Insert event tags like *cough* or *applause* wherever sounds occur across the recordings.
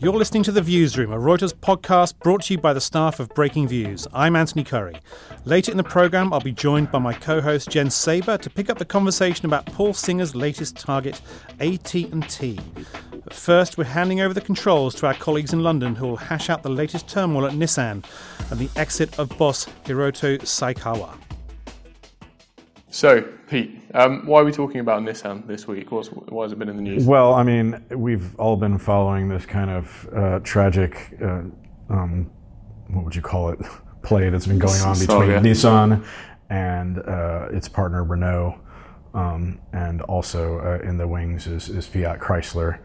You're listening to The Viewsroom, a Reuters podcast brought to you by the staff of Breakingviews. I'm Antony Currie. Later in the programme, I'll be joined by my co host Jen Saba to pick up the conversation about Paul Singer's latest target, AT&T. But first, we're handing over the controls to our colleagues in London who will hash out the latest turmoil at Nissan and the exit of boss Hiroto Saikawa. So, Pete, um, why are we talking about Nissan this week? What's, why has it been in the news? Well, I mean, we've all been following this kind of uh, tragic, uh, um, what would you call it, *laughs* play that's been going on between Saga. Nissan and uh, its partner Renault, um, and also uh, in the wings is, is Fiat Chrysler.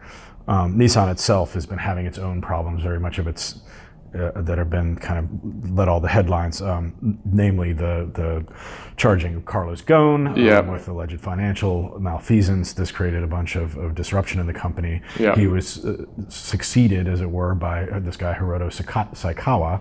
Um, Nissan itself has been having its own problems, very much of its uh, that have been kind of led all the headlines, um, namely the the charging of Carlos Ghosn um, with alleged financial malfeasance. This created a bunch of, of disruption in the company. Yeah. He was uh, succeeded, as it were, by uh, this guy Hiroto Saikawa,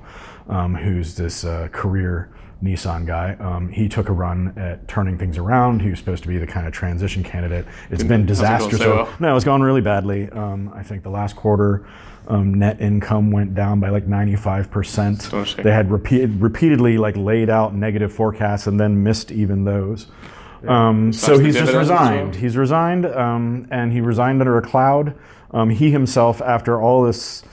um, who's this uh, career Nissan guy. Um, he took a run at turning things around. He was supposed to be the kind of transition candidate. It's been disastrous. so well. No, it's gone really badly. Um, I think the last quarter, um, net income went down by like 95%. Astonishing. They had repeated, repeatedly like laid out negative forecasts and then missed even those. Um, so he's just as well. resigned. He's resigned, um, and he resigned under a cloud. Um, he himself, after all this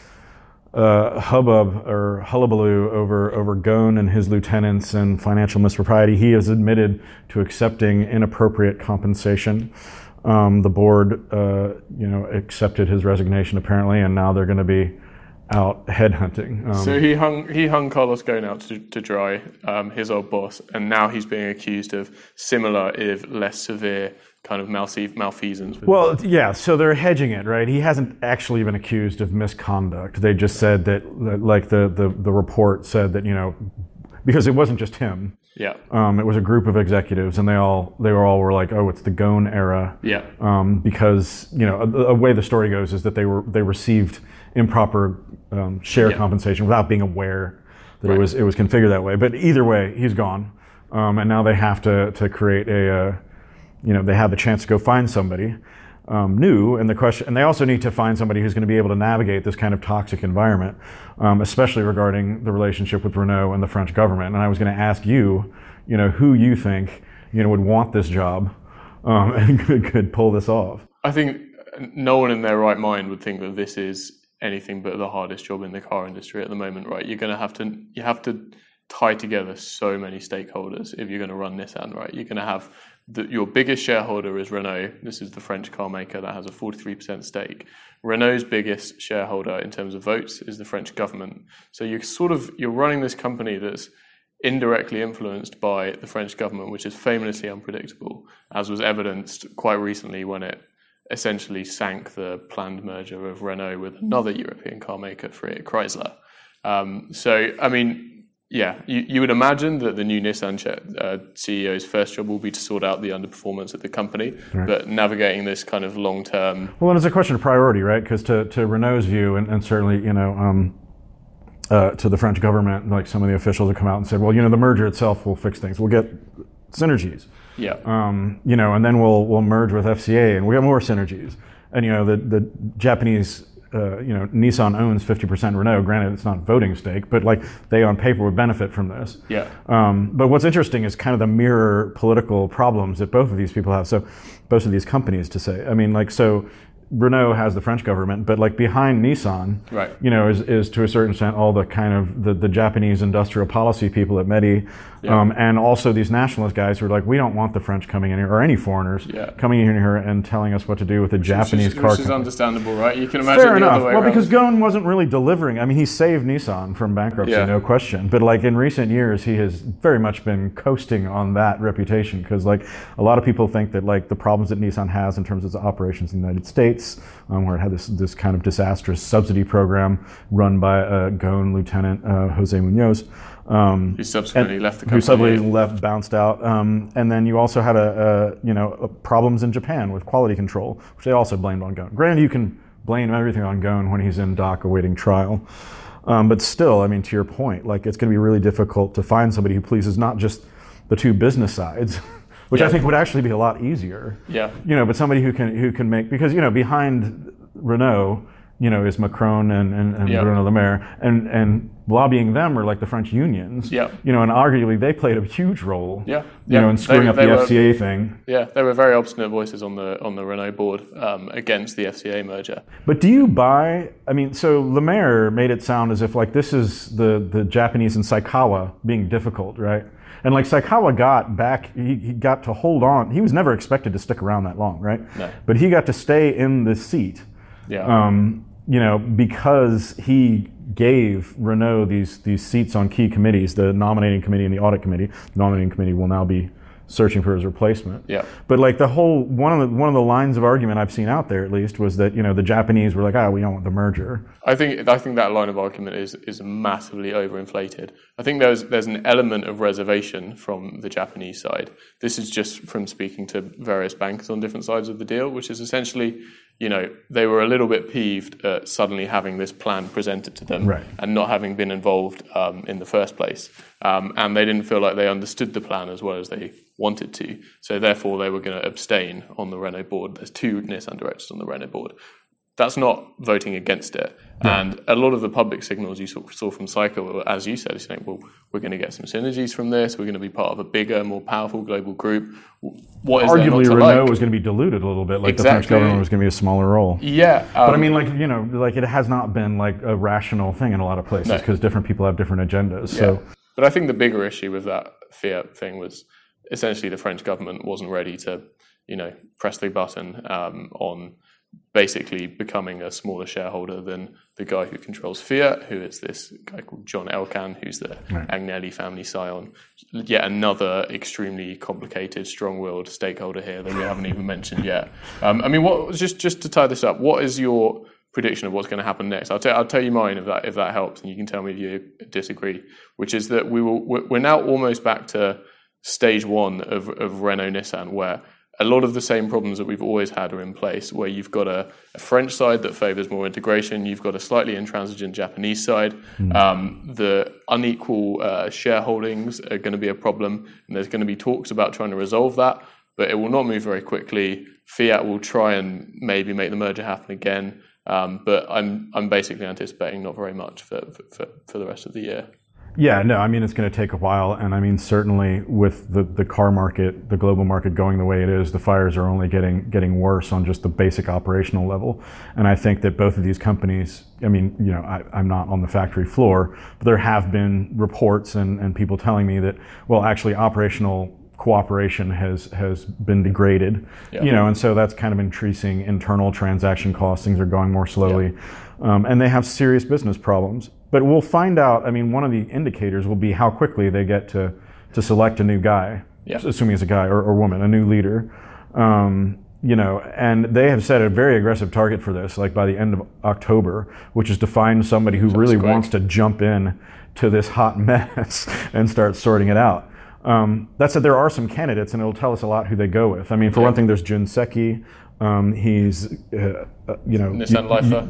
uh, hubbub or hullabaloo over over Ghosn and his lieutenants and financial mispropriety, he has admitted to accepting inappropriate compensation. Um, the board, uh, you know, accepted his resignation apparently, and now they're going to be out headhunting. Um, So he hung he hung Carlos Ghosn out to, to dry, um, his old boss, and now he's being accused of similar, if less severe, kind of malfe- malfeasance. Well, yeah, so they're hedging it, right? He hasn't actually been accused of misconduct. They just said that, that, like, the, the, the report said that, you know, because it wasn't just him. Yeah, Um, it was a group of executives, and they all they were all were like, "Oh, it's the Ghosn era," yeah, um, because you know a, a way the story goes is that they were they received improper um, share Yeah. compensation without being aware that Right. it was it was configured that way. But either way, he's gone, um, and now they have to to create a uh, you know they have the chance to go find somebody um, new, and the question and they also need to find somebody who's going to be able to navigate this kind of toxic environment, um, especially regarding the relationship with Renault and the French government. And I was going to ask you, you know, who you think you know would want this job um, *laughs* and could, could pull this off. I think no one in their right mind would think that this is anything but the hardest job in the car industry at the moment, right? You're going to have to you have to tie together so many stakeholders if you're going to run this Nissan, right? You're going to have your biggest shareholder is Renault. This is the French car maker that has a 43% stake. Renault's biggest shareholder in terms of votes is the French government. So you're sort of you're running this company that's indirectly influenced by the French government, which is famously unpredictable, as was evidenced quite recently when it essentially sank the planned merger of Renault with another European car maker, Fiat Chrysler. Um, so, I mean, yeah, you, you would imagine that the new Nissan uh, CEO's first job will be to sort out the underperformance at the company, but navigating this kind of long term. Well, and it's a question of priority, right? Because to, to Renault's view, and, and certainly, you know, um, uh, to the French government, like some of the officials have come out and said, well, you know, the merger itself will fix things. We'll get synergies, Yeah. um, you know, and then we'll we'll merge with FCA and we will get more synergies. And you know, the the Japanese, uh, you know, Nissan owns 50% Renault. Granted, it's not voting stake, but like they on paper would benefit from this. Yeah. Um, but what's interesting is kind of the mirror political problems that both of these people have. So, both of these companies, to say. I mean, like, so Renault has the French government, but like behind Nissan, Right. you know, is, is to a certain extent all the kind of the, the Japanese industrial policy people at METI, um, and also these nationalist guys who are like, we don't want the French coming in here or any foreigners Yeah. coming in here and telling us what to do with the Japanese which is, car which is company. understandable, right? You can imagine Fair enough. other way Well, around. because Ghosn wasn't really delivering. I mean, he saved Nissan from bankruptcy, Yeah. no question. But like in recent years, he has very much been coasting on that reputation because like a lot of people think that like the problems that Nissan has in terms of its operations in the United States, um, where it had this this kind of disastrous subsidy program run by uh, Ghosn Lieutenant uh, Jose Munoz. Um, who subsequently and- left the company. who suddenly left, bounced out, um, and then you also had a, a you know a problems in Japan with quality control, which they also blamed on Ghosn. Granted, you can blame everything on Ghosn when he's in dock awaiting trial, um, but still, I mean, to your point, like it's going to be really difficult to find somebody who pleases not just the two business sides, *laughs* which I think would actually be a lot easier. Yeah. You know, but somebody who can who can make because you know behind Renault, you know, is Macron and and, and Yeah. Bruno Le Maire, and and lobbying them are like the French unions. Yeah. You know, and arguably they played a huge role. Yeah. You Yeah. know, in They- screwing up they the were- FCA thing. Yeah, there were very obstinate voices on the on the Renault board um, against the FCA merger. But do you buy? I mean, so Le Maire made it sound as if like this is the the Japanese in Saikawa being difficult, right? And like Saikawa got back, he, he got to hold on. He was never expected to stick around that long, right? No. But he got to stay in the seat, Yeah. um, you know, because he gave Renault these these seats on key committees, the nominating committee and the audit committee. The nominating committee will now be searching for his replacement. Yeah. But like the whole one of the one of the lines of argument I've seen out there at least was that you know the Japanese were like, ah, we don't want the merger. I think I think that line of argument is is massively overinflated. I think there's there's an element of reservation from the Japanese side. This is just from speaking to various bankers on different sides of the deal, which is essentially, you know, they were a little bit peeved at suddenly having this plan presented to them Right. and not having been involved um, in the first place, um, and they didn't feel like they understood the plan as well as they wanted to. So therefore, they were going to abstain on the Renault board. There's two Nissan directors on the Renault board that's not voting against it. And a lot of the public signals you saw, saw from were, as you said, is saying, well, we're going to get some synergies from this. We're going to be part of a bigger, more powerful global group. What is Arguably, Renault like? was going to be diluted a little bit, like the French government was going to be a smaller role. yeah, But I um, mean, like you know, like it has not been like a rational thing in a lot of places No. because different people have different agendas. Yeah. So But I think the bigger issue with that Fiat thing was essentially the French government wasn't ready to, you know, press the button um, on basically becoming a smaller shareholder than the guy who controls Fiat, who is this guy called John Elkann, who's the Agnelli family scion. Yet another extremely complicated, strong-willed stakeholder here that we haven't even mentioned yet. Um, I mean, what just just to tie this up, what is your prediction of what's going to happen next. I'll tell, I'll tell you mine if that if that helps, and you can tell me if you disagree. Which is that we will we're we're now almost back to stage one of of Renault Nissan, where a lot of the same problems that we've always had are in place. Where you've got a, a French side that favours more integration, you've got a slightly intransigent Japanese side. Um, the unequal uh, shareholdings are going to be a problem, and there's going to be talks about trying to resolve that but it will not move very quickly. Fiat will try and maybe make the merger happen again, um, but I'm I'm basically anticipating not very much for, for, for the rest of the year. Yeah, no, I mean it's going to take a while, and I mean certainly with the, the car market, the global market going the way it is, the fires are only getting getting worse on just the basic operational level. And I think that both of these companies, I mean, you know, I, I'm not on the factory floor, but there have been reports and, and people telling me that well, actually, operational cooperation has has been degraded, Yeah. you know, and so that's kind of increasing internal transaction costs. Things are going more slowly, um, and they have serious business problems. But we'll find out. I mean, one of the indicators will be how quickly they get to to select a new guy, Yeah. assuming it's a guy or, or woman, a new leader. Um, you know, and they have set a very aggressive target for this, like by the end of October, which is to find somebody who really quick. wants to jump in to this hot *laughs* mess and start sorting it out. Um, that said, there are some candidates, and it'll tell us a lot who they go with. I mean, for one thing, there's Jun Seki. Um, he's, uh, uh, you know, Nissan Lifer.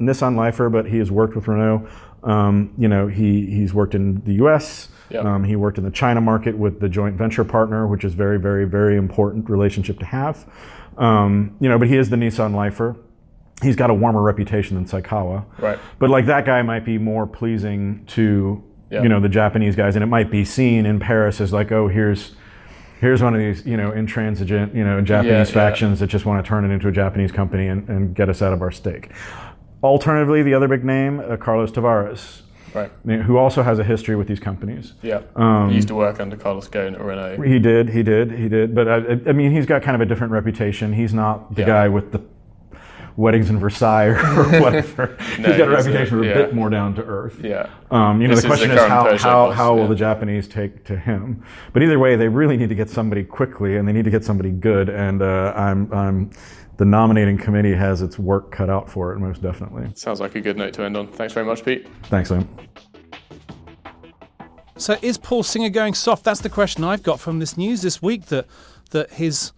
Nissan Lifer, but he has worked with Renault. Um, you know, he he's worked in the U.S. Yep. Um, he worked in the China market with the joint venture partner, which is very, very, very important relationship to have. Um, you know, but he is the Nissan Lifer. He's got a warmer reputation than Saikawa. Right. But like that guy might be more pleasing to Yeah. you know the Japanese guys, and it might be seen in Paris as like, oh, here's here's one of these, you know, intransigent, you know, Japanese Yeah, factions that just want to turn it into a Japanese company and, and get us out of our stake. Alternatively, the other big name, uh, Carlos Tavares, Right. who also has a history with these companies. Yeah. Um, he used to work under Carlos Ghosn at Renault. He did, he did, he did. But I, I mean, he's got kind of a different reputation. He's not the Yeah. guy with the weddings in Versailles or *laughs* whatever. he's got a a- reputation for a yeah. bit more down to earth. Yeah. Um, you know, This the is question the is, current how, how, boss, how will yeah. the Japanese take to him? But either way, they really need to get somebody quickly, and they need to get somebody good. And uh, I'm, I'm, the nominating committee has its work cut out for it, most definitely. Sounds like a good note to end on. Thanks very much, Pete. Thanks, Liam. So is Paul Singer going soft? That's the question I've got from this news this week that that his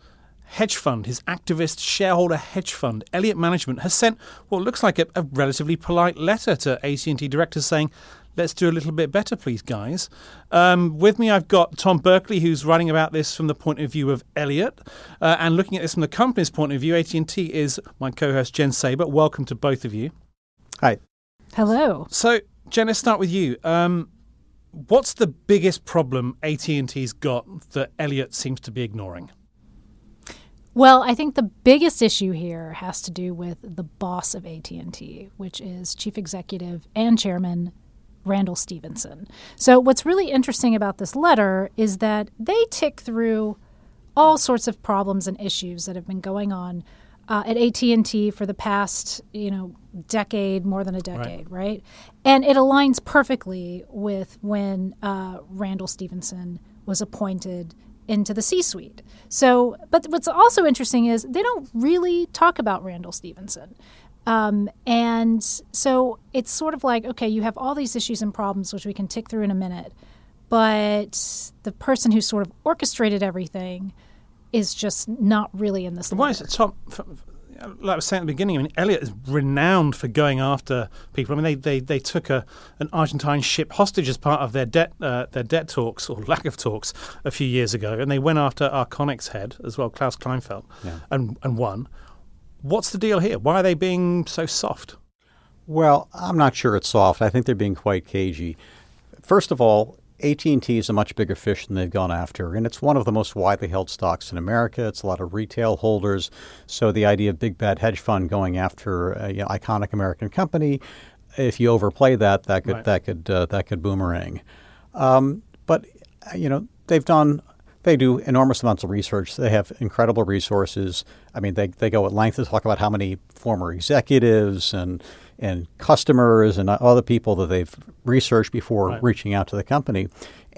hedge fund, his activist shareholder hedge fund, Elliott Management, has sent what looks like a, a relatively polite letter to AT&T directors saying, "Let's do a little bit better, please, guys." Um, with me, I've got Tom Buerkle, who's writing about this from the point of view of Elliott, uh, and looking at this from the company's point of view. AT&T is my co-host Jen Saba. Welcome to both of you. Hi. Hello. So, Jen, let's start with you. Um, what's the biggest problem AT&T's got that Elliott seems to be ignoring? Well, I think the biggest issue here has to do with the boss of AT&T, which is chief executive and chairman Randall Stephenson. So what's really interesting about this letter is that they tick through all sorts of problems and issues that have been going on uh, at AT&T for the past, you know, decade, more than a decade, right? And it aligns perfectly with when uh, Randall Stephenson was appointed into the C-suite. So, but what's also interesting is they don't really talk about Randall Stephenson. Um, and so it's sort of like, okay, you have all these issues and problems, which we can tick through in a minute, but the person who sort of orchestrated everything is just not really in this. Why is it, Tom? Like I was saying at the beginning, I mean, Elliott is renowned for going after people. I mean, they, they, they took a an Argentine ship hostage as part of their debt uh, their debt talks or lack of talks a few years ago, and they went after Arconic's head as well, Klaus Kleinfeld, and and won. What's the deal here? Why are they being so soft? Well, I'm not sure it's soft. I think they're being quite cagey. First of all, AT&T is a much bigger fish than they've gone after, and it's one of the most widely held stocks in America. It's a lot of retail holders. So the idea of big bad hedge fund going after a you know, iconic American company, if you overplay that, that could Right. that could uh, that could boomerang. Um, but you know they've done they do enormous amounts of research. They have incredible resources. I mean, they, they go at length to talk about how many former executives and and customers and other people that they've researched before Right. reaching out to the company.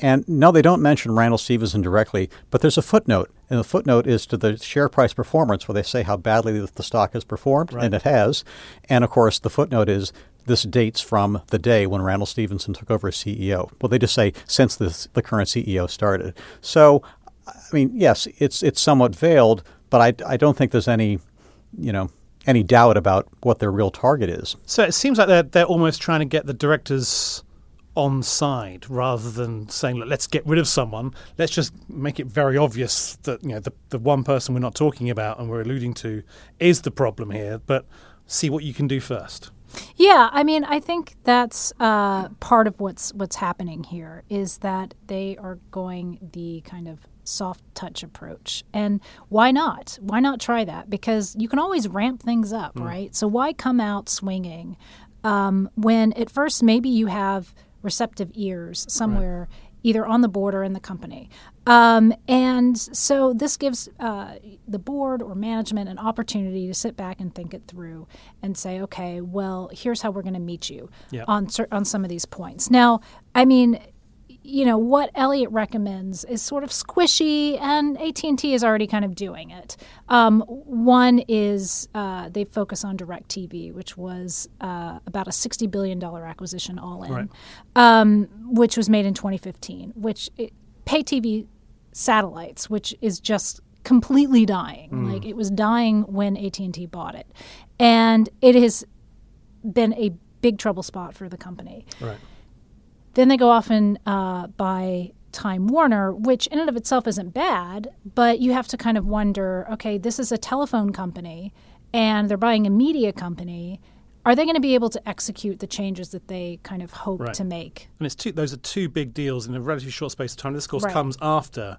And no, they don't mention Randall Stephenson directly, but there's a footnote, and the footnote is to the share price performance, where they say how badly the the stock has performed, and it has. And of course, the footnote is this dates from the day when Randall Stephenson took over as CEO. Well, they just say since this, the current CEO started. So, I mean, yes, it's it's somewhat veiled, but I, I don't think there's any, you know, any doubt about what their real target is. So it seems like they're they're almost trying to get the directors on side rather than saying, Look, let's get rid of someone. Let's just make it very obvious that you know the the one person we're not talking about and we're alluding to is the problem here. But see what you can do first. Yeah, I mean, I think that's uh, part of what's what's happening here is that they are going the kind of soft touch approach, and why not? Why not try that? Because you can always ramp things up, right? So why come out swinging um, when at first maybe you have receptive ears somewhere. Either on the board or in the company. Um, and so this gives uh, the board or management an opportunity to sit back and think it through and say, okay, well, here's how we're going to meet you Yeah. on cer- on some of these points. Now, I mean, you know what Elliott recommends is sort of squishy, and AT and T is already kind of doing it. Um, one is uh, they focus on Directv, which was uh, about a sixty billion dollar acquisition all in, Right. um, which was made in 2015. Which it, pay TV satellites, which is just completely dying. Like it was dying when AT and T bought it, and it has been a big trouble spot for the company. Right. Then they go off and uh, buy Time Warner, which in and of itself isn't bad, but you have to kind of wonder okay, this is a telephone company and they're buying a media company. Are they going to be able to execute the changes that they kind of hope Right. to make? And it's two; those are two big deals in a relatively short space of time. This, of course, Right. comes after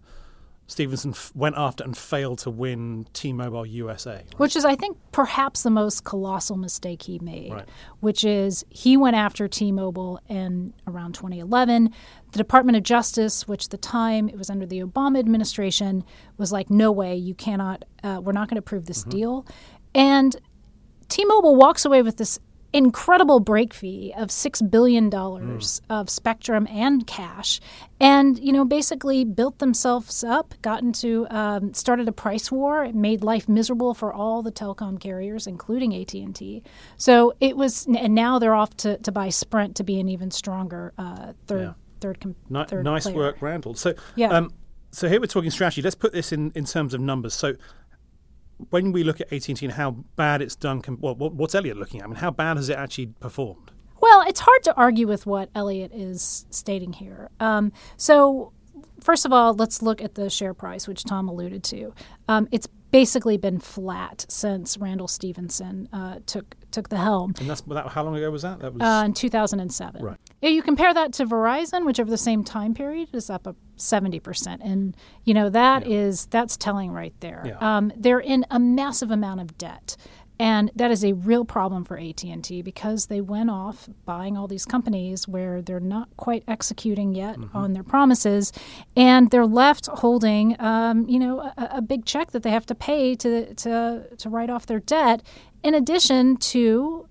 Stephenson f- went after and failed to win T-Mobile USA. right? Which is, I think, perhaps the most colossal mistake he made, Right. which is he went after T Mobile in around 2011. The Department of Justice, which at the time it was under the Obama administration, was like, no way, you cannot, uh, we're not going to approve this deal. And T Mobile walks away with this incredible break fee of six billion dollars of spectrum and cash, and you know basically built themselves up, got into um, started a price war, it made life miserable for all the telecom carriers, including AT and T. So it was, and now they're off to, to buy Sprint to be an even stronger uh, third Yeah. third, com- Ni- third nice player. work, Randall. So, Yeah. um, so here we're talking strategy. Let's put this in, in terms of numbers. So, when we look at AT and how bad it's done, well, what's Elliott looking at? I mean, how bad has it actually performed? Well, it's hard to argue with what Elliott is stating here. Um, so, first of all, let's look at the share price, which Tom alluded to. Um, it's basically been flat since Randall Stephenson uh, took took the helm And that's that, how long ago was that? That was uh, in 2007. Right. Yeah, You compare that to Verizon, which over the same time period is up a 70%. And, you know, that is that's telling right there. Yeah. Um, they're in a massive amount of debt. And that is a real problem for AT&T because they went off buying all these companies where they're not quite executing yet on their promises, and they're left holding, um, you know, a, a big check that they have to pay to to to write off their debt, in addition to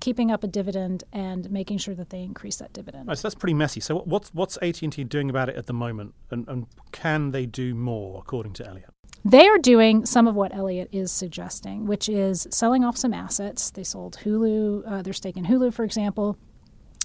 keeping up a dividend and making sure that they increase that dividend. Right, so that's pretty messy. So, what's what's AT and T doing about it at the moment, and, and can they do more, according to Elliott? They are doing some of what Elliott is suggesting, which is selling off some assets. They sold Hulu, uh, their stake in Hulu, for example,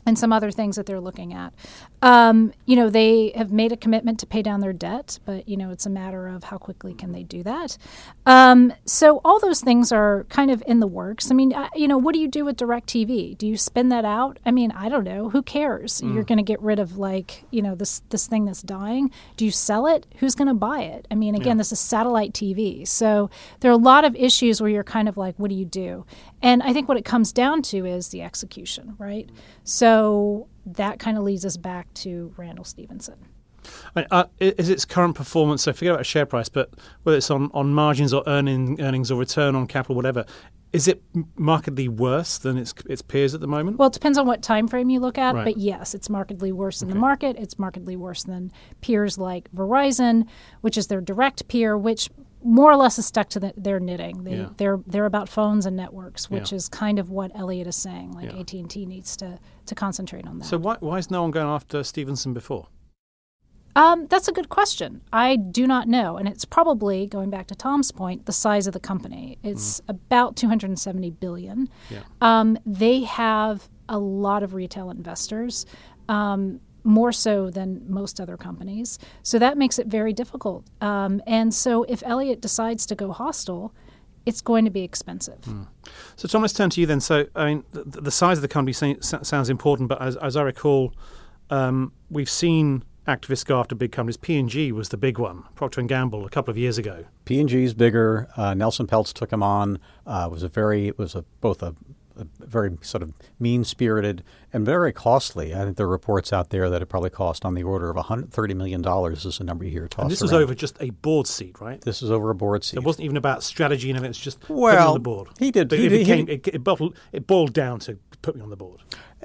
and some other things that they're looking at. Um, you know, they have made a commitment to pay down their debt, but you know, it's a matter of how quickly can they do that. Um, so all those things are kind of in the works. I mean, I, you know, what do you do with Directv? Do you spin that out? I mean, I don't know. Who cares? You're going to get rid of like you know this this thing that's dying. Do you sell it? Who's going to buy it? I mean, again, this is satellite TV, so there are a lot of issues where you're kind of like, what do you do? And I think what it comes down to is the execution, right? So that kind of leads us back to Randall Stephenson. I mean, uh, is its current performance? So, forget about share price, but whether it's on, on margins or earning earnings or return on capital, whatever, is it markedly worse than its its peers at the moment? Well, it depends on what time frame you look at, Right. but yes, it's markedly worse than the market. It's markedly worse than peers like Verizon, which is their direct peer, which more or less is stuck to the, their knitting. They, Yeah. They're they're about phones and networks, which Yeah. is kind of what Elliott is saying. Like Yeah. AT and T needs to to concentrate on that. so, why why is no one going after Stephenson before? Um, that's a good question. I do not know, and it's probably going back to Tom's point, the size of the company. It's about 270 billion. Yeah. Um, they have a lot of retail investors, um, more so than most other companies. So that makes it very difficult. Um, and so if Elliott decides to go hostile, it's going to be expensive. So, Tom, let's turn to you then. So, I mean, the, the size of the company sa- sa- sounds important, but as, as I recall, um, we've seen activists go after big companies. P and G was the big one. Procter and Gamble a couple of years ago. P&G is bigger. Uh, Nelson Peltz took him on. Uh, was a very it was a both a, a very sort of mean-spirited and very costly. I think there are reports out there that it probably cost on the order of 130 million dollars. Is the number you hear tossed And this was around. over just a board seat, right? This is over a board seat. It wasn't even about strategy and. It's just put me Well, on the board. he did- But he it did- he it, it, bottled, it boiled down to put me on the board.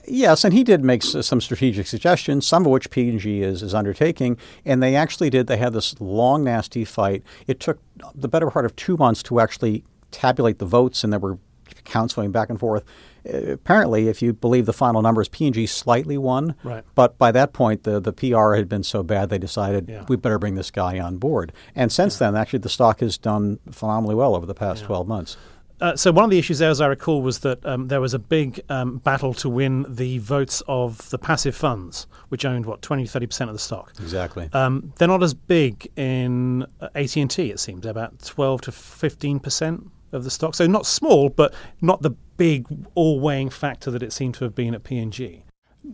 Yes, and he did make some strategic suggestions, some of which P&G is, is undertaking, and they actually did. They had this long, nasty fight. It took the better part of two months to actually tabulate the votes, and there were counts going back and forth. Apparently, if you believe the final numbers, P&G slightly won. Right. But by that point, the, the PR had been so bad, they decided Yeah. we better bring this guy on board. And since then, actually, the stock has done phenomenally well over the past 12 months. Uh, so one of the issues there, as I recall, was that um, there was a big um, battle to win the votes of the passive funds, which owned what 20, 30 percent of the stock. Exactly. Um, they're not as big in uh, AT and T. It seems they're about twelve to fifteen percent of the stock. So not small, but not the big all-weighing factor that it seemed to have been at P and G.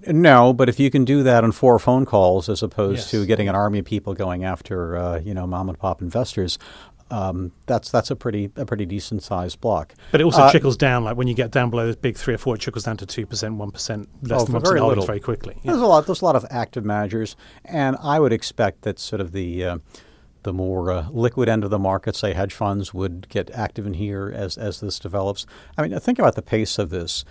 No, but if you can do that on four phone calls as opposed Yes. to getting an army of people going after, uh, you know, mom and pop investors, um, that's that's a pretty a pretty decent sized block. But it also Uh, trickles down. Like when you get down below those big three or four, it trickles down to two percent, one percent, less Oh, than one very little. very quickly. Yeah. There's a lot. There's a lot of active managers, and I would expect that sort of the uh, the more uh, liquid end of the market, say hedge funds, would get active in here as, as this develops. I mean, think about the pace of this.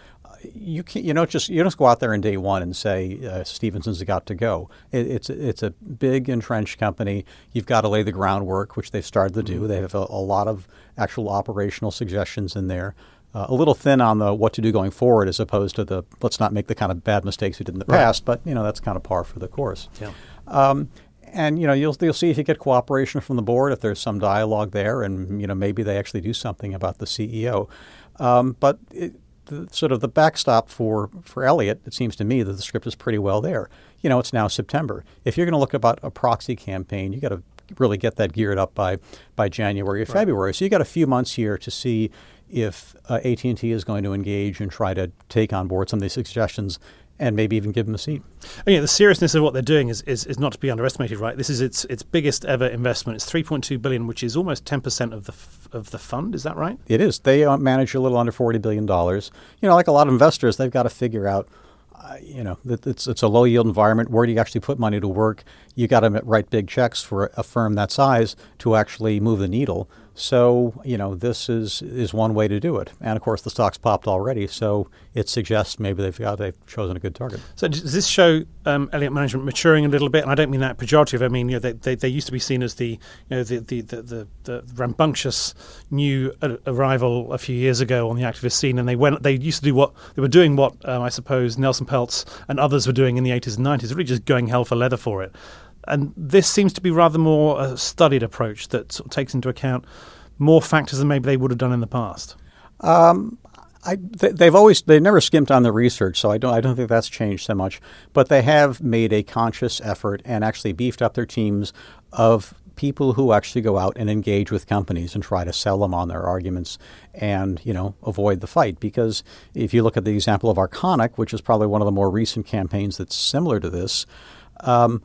You can you don't just you don't just go out there in day one and say uh, Stephenson's got to go. It, it's it's a big entrenched company. You've got to lay the groundwork, which they've started to do. Mm-hmm. They have a, a lot of actual operational suggestions in there uh, a little thin on the what to do going forward as opposed to the let's not make the kind of bad mistakes we did in the right. past. But you know that's kind of par for the course. Yeah. Um, and you know you'll you'll see if you get cooperation from the board if there's some dialogue there, and you know maybe they actually do something about the CEO. Um, but it, the, sort of the backstop for for Elliott, it seems to me that the script is pretty well there. You know, it's now September. If you're going to look about a proxy campaign, you got to really get that geared up by by January or right. February. So you got a few months here to see if uh, AT&T is going to engage and try to take on board some of these suggestions and maybe even give them a seat. And yeah, the seriousness of what they're doing is, is, is not to be underestimated, right? This is its its biggest ever investment. It's 3.2 billion, which is almost 10% of the f- of the fund. Is that right? It is. They uh, manage a little under 40 billion dollars. You know, like a lot of investors, they've got to figure out uh, you know, it's it's a low yield environment. Where do you actually put money to work? You got to write big checks for a firm that size to actually move the needle. So, you know, this is, is one way to do it. And of course, the stock's popped already, so it suggests maybe they've got they've chosen a good target. So, does this show um, Elliott Management maturing a little bit? And I don't mean that pejorative. I mean, you know, they, they, they used to be seen as the you know the the, the, the, the rambunctious new arrival a few years ago on the activist scene, and they went they used to do what they were doing what um, I suppose Nelson Peltz and others were doing in the 80s and 90s, really just going hell for leather for it. And this seems to be rather more a studied approach that sort of takes into account more factors than maybe they would have done in the past. Um, I, they, have always they never skimped on the research, so I don't I don't think that's changed so much. But they have made a conscious effort and actually beefed up their teams of people who actually go out and engage with companies and try to sell them on their arguments and you know avoid the fight because if you look at the example of Arconic, which is probably one of the more recent campaigns that's similar to this, um,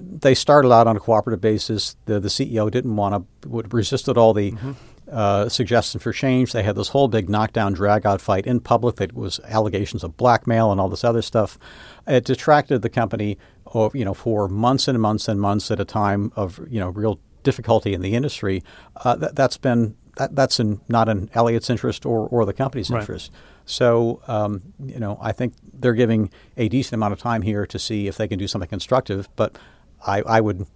they started out on a cooperative basis. The, the CEO didn't want to, would resisted all the mm-hmm. uh, suggestions for change. They had this whole big knockdown, drag out fight in public that was allegations of blackmail and all this other stuff. It detracted the company, or, you know, for months and months and months at a time of, you know, real difficulty in the industry. Uh, that, has been that, that's in, not in Elliott's interest or, or the company's right. interest. So, um, you know, I think they're giving a decent amount of time here to see if they can do something constructive. But I, I would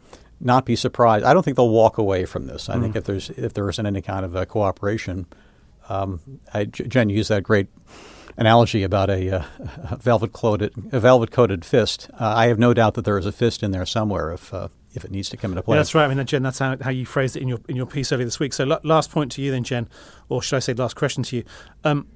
not be surprised. I don't think they'll walk away from this. I mm. think if there's if there isn't any kind of a cooperation, um, I, Jen used that great analogy about a, uh, a velvet coated a velvet coated fist. Uh, I have no doubt that there is a fist in there somewhere if uh, if it needs to come into play. Yeah, that's right. I mean, Jen, that's how, how you phrased it in your in your piece earlier this week. So, l- last point to you, then, Jen, or should I say, last question to you? Um,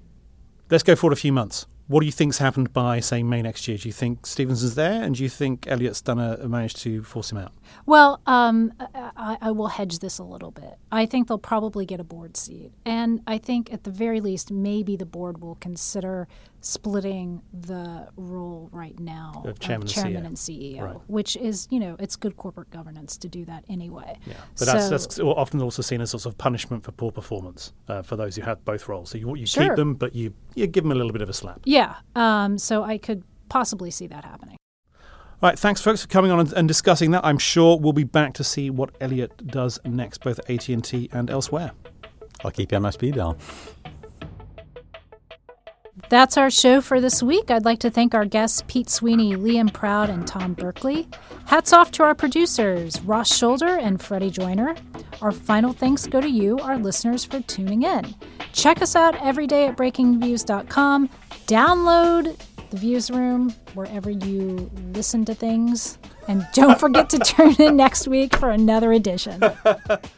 let's go forward a few months what do you think's happened by, say, May next year? Do you think Stephenson's there, and do you think Elliott's done a, managed to force him out? Well, um, I, I, will hedge this a little bit. I think they'll probably get a board seat, and I think at the very least, maybe the board will consider splitting the role right now of chairman, of chairman and CEO, and CEO right. which is you know it's good corporate governance to do that anyway. Yeah, but so, that's, that's often also seen as sort of punishment for poor performance uh, for those who have both roles. So you you sure. keep them, but you you give them a little bit of a slap. Yeah, um, so I could possibly see that happening. All right, thanks, folks, for coming on and, and discussing that. I'm sure we'll be back to see what Elliott does next, both at AT&T and elsewhere. I'll keep you on my speed dial. That's our show for this week. I'd like to thank our guests Pete Sweeney, Liam Proud, and Tom Buerkle. Hats off to our producers, Ross Shoulder and Freddie Joyner. Our final thanks go to you, our listeners, for tuning in. Check us out every day at breakingviews.com. Download the Viewsroom wherever you listen to things. And don't forget to *laughs* turn in next week for another edition. *laughs*